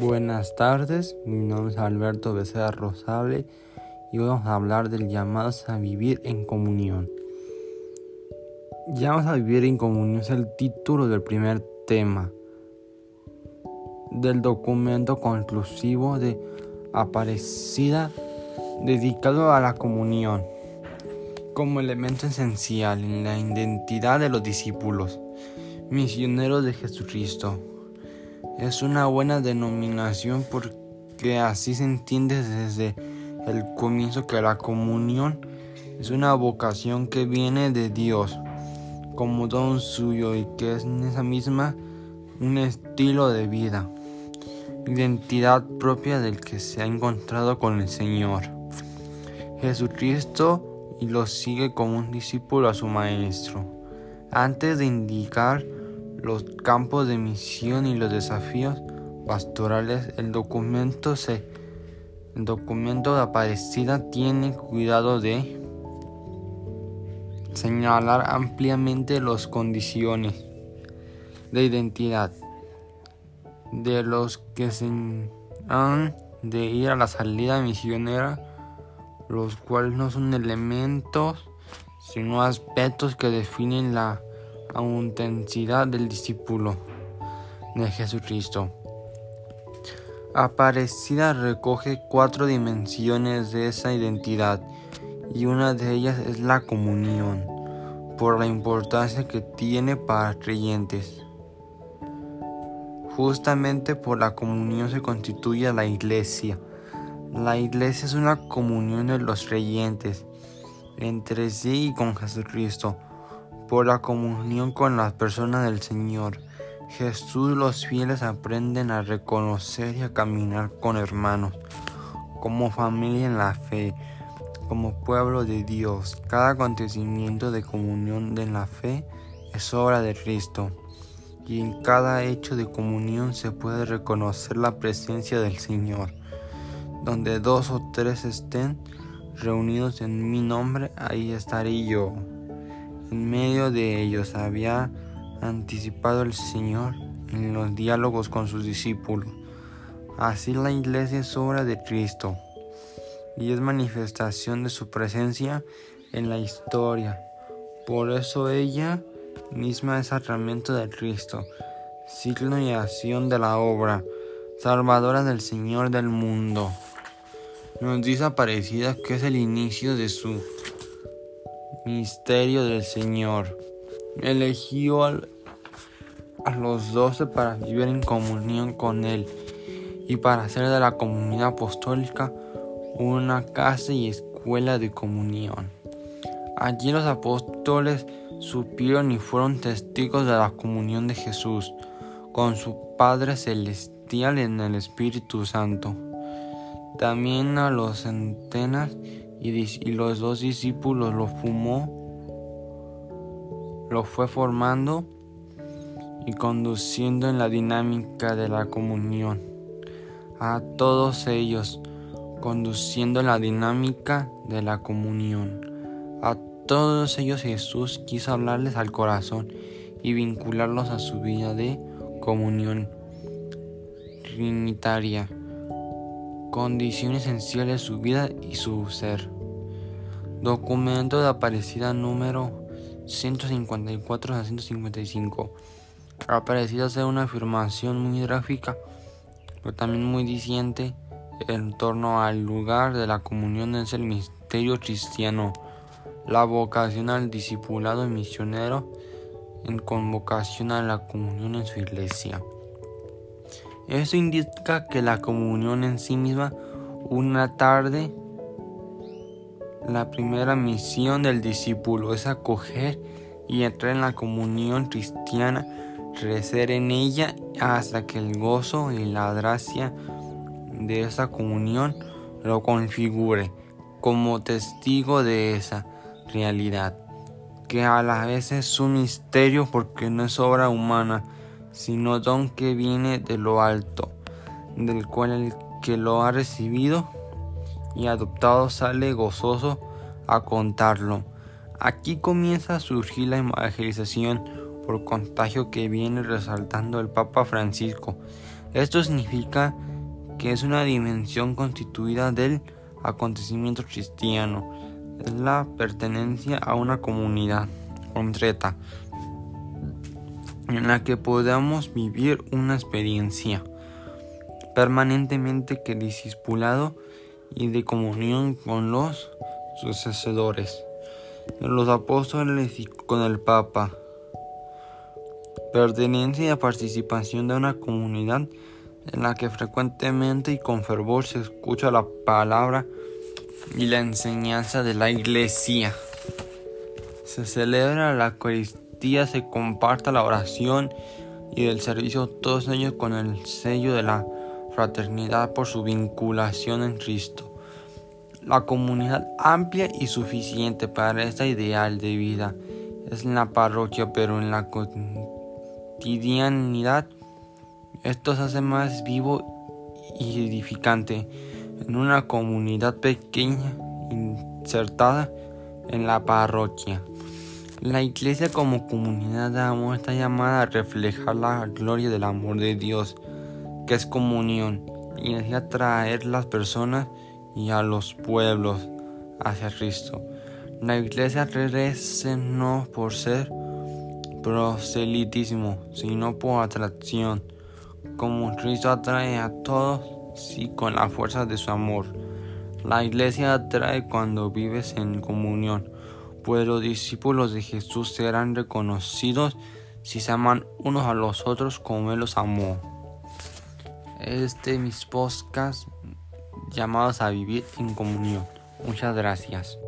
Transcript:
Buenas tardes, mi nombre es Alberto Becerra Rosable y vamos a hablar del llamado a vivir en comunión. Llamados a vivir en comunión es el título del primer tema del documento conclusivo de Aparecida dedicado a la comunión como elemento esencial en la identidad de los discípulos misioneros de Jesucristo. Es una buena denominación porque así se entiende desde el comienzo que la comunión es una vocación que viene de Dios como don suyo y que es en esa misma un estilo de vida, identidad propia del que se ha encontrado con el Señor. Jesucristo y lo sigue como un discípulo a su Maestro. Antes de indicar los campos de misión y los desafíos pastorales, el documento se el documento de Aparecida tiene cuidado de señalar ampliamente las condiciones de identidad de los que se han de ir a la salida misionera, los cuales no son elementos, sino aspectos que definen la autenticidad del discípulo de Jesucristo. Aparecida recoge cuatro dimensiones de esa identidad y una de ellas es la comunión, por la importancia que tiene para creyentes. Justamente por la comunión se constituye la iglesia. La iglesia es una comunión de los creyentes entre sí y con Jesucristo por la comunión con las personas del Señor. Jesús los fieles aprenden a reconocer y a caminar con hermanos, como familia en la fe, como pueblo de Dios. Cada acontecimiento de comunión en la fe es obra de Cristo. Y en cada hecho de comunión se puede reconocer la presencia del Señor. Donde dos o tres estén reunidos en mi nombre, ahí estaré yo. En medio de ellos había anticipado el Señor en los diálogos con sus discípulos. Así la iglesia es obra de Cristo y es manifestación de su presencia en la historia. Por eso ella misma es sacramento de Cristo, signo y acción de la obra, salvadora del Señor del mundo. Nos dice Aparecida que es el inicio de su misterio del Señor. Eligió a los doce para vivir en comunión con Él y para hacer de la comunidad apostólica una casa y escuela de comunión. Allí los apóstoles supieron y fueron testigos de la comunión de Jesús con su Padre Celestial en el Espíritu Santo. También a los centenas y, los dos discípulos lo fumó, lo fue formando y conduciendo en la dinámica de la comunión. A todos ellos, conduciendo en la dinámica de la comunión. A todos ellos Jesús quiso hablarles al corazón y vincularlos a su vida de comunión trinitaria condición esencial de su vida y su ser. Documento de Aparecida número 154 a 155. Aparecida es una afirmación muy gráfica, pero también muy diciente en torno al lugar de la comunión es el misterio cristiano, la vocación al discipulado misionero en convocación a la comunión en su iglesia. Esto indica que la comunión en sí misma, una tarde, la primera misión del discípulo es acoger y entrar en la comunión cristiana, crecer en ella hasta que el gozo y la gracia de esa comunión lo configure como testigo de esa realidad, que a la vez es un misterio porque no es obra humana, sino don que viene de lo alto, del cual el que lo ha recibido y adoptado sale gozoso a contarlo. Aquí comienza a surgir la evangelización por contagio que viene resaltando el Papa Francisco. Esto significa que es una dimensión constituida del acontecimiento cristiano. Es la pertenencia a una comunidad concreta en la que podamos vivir una experiencia permanentemente que discipulado y de comunión con los sucesores los apóstoles y con el Papa. Pertenencia y participación de una comunidad en la que frecuentemente y con fervor se escucha la palabra y la enseñanza de la iglesia. Se celebra la Eucaristía, se comparta la oración y el servicio todos ellos con el sello de la fraternidad por su vinculación en Cristo. La comunidad amplia y suficiente para este ideal de vida es en la parroquia, pero en la cotidianidad esto se hace más vivo y edificante en una comunidad pequeña insertada en la parroquia. La iglesia como comunidad de amor está llamada a reflejar la gloria del amor de Dios, que es comunión, y a atraer las personas y a los pueblos hacia Cristo. La iglesia crece no por ser proselitismo, sino por atracción como Cristo atrae a todos y con la fuerza de su amor. La iglesia atrae cuando vives en comunión, pues los discípulos de Jesús serán reconocidos si se aman unos a los otros como Él los amó. Este mis podcasts llamados a vivir en comunión. Muchas gracias.